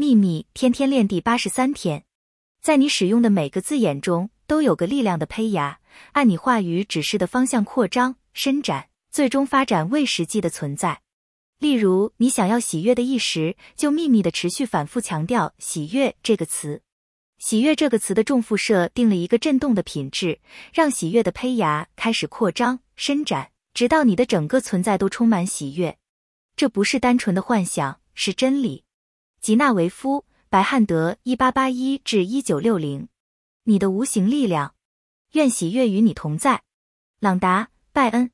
秘密天天练第八十三天，在你使用的每个字眼中都有个力量的胚芽，按你话语指示的方向扩张、伸展，最终发展为实际的存在。例如，你想要喜悦的意识，就秘密的持续反复强调“喜悦”这个词。喜悦这个词的重复设定了一个震动的品质，让喜悦的胚芽开始扩张、伸展，直到你的整个存在都充满喜悦。这不是单纯的幻想，是真理。吉纳维夫·白汉德（一八八一至一九六零），你的无形力量，愿喜悦与你同在。朗达·拜恩。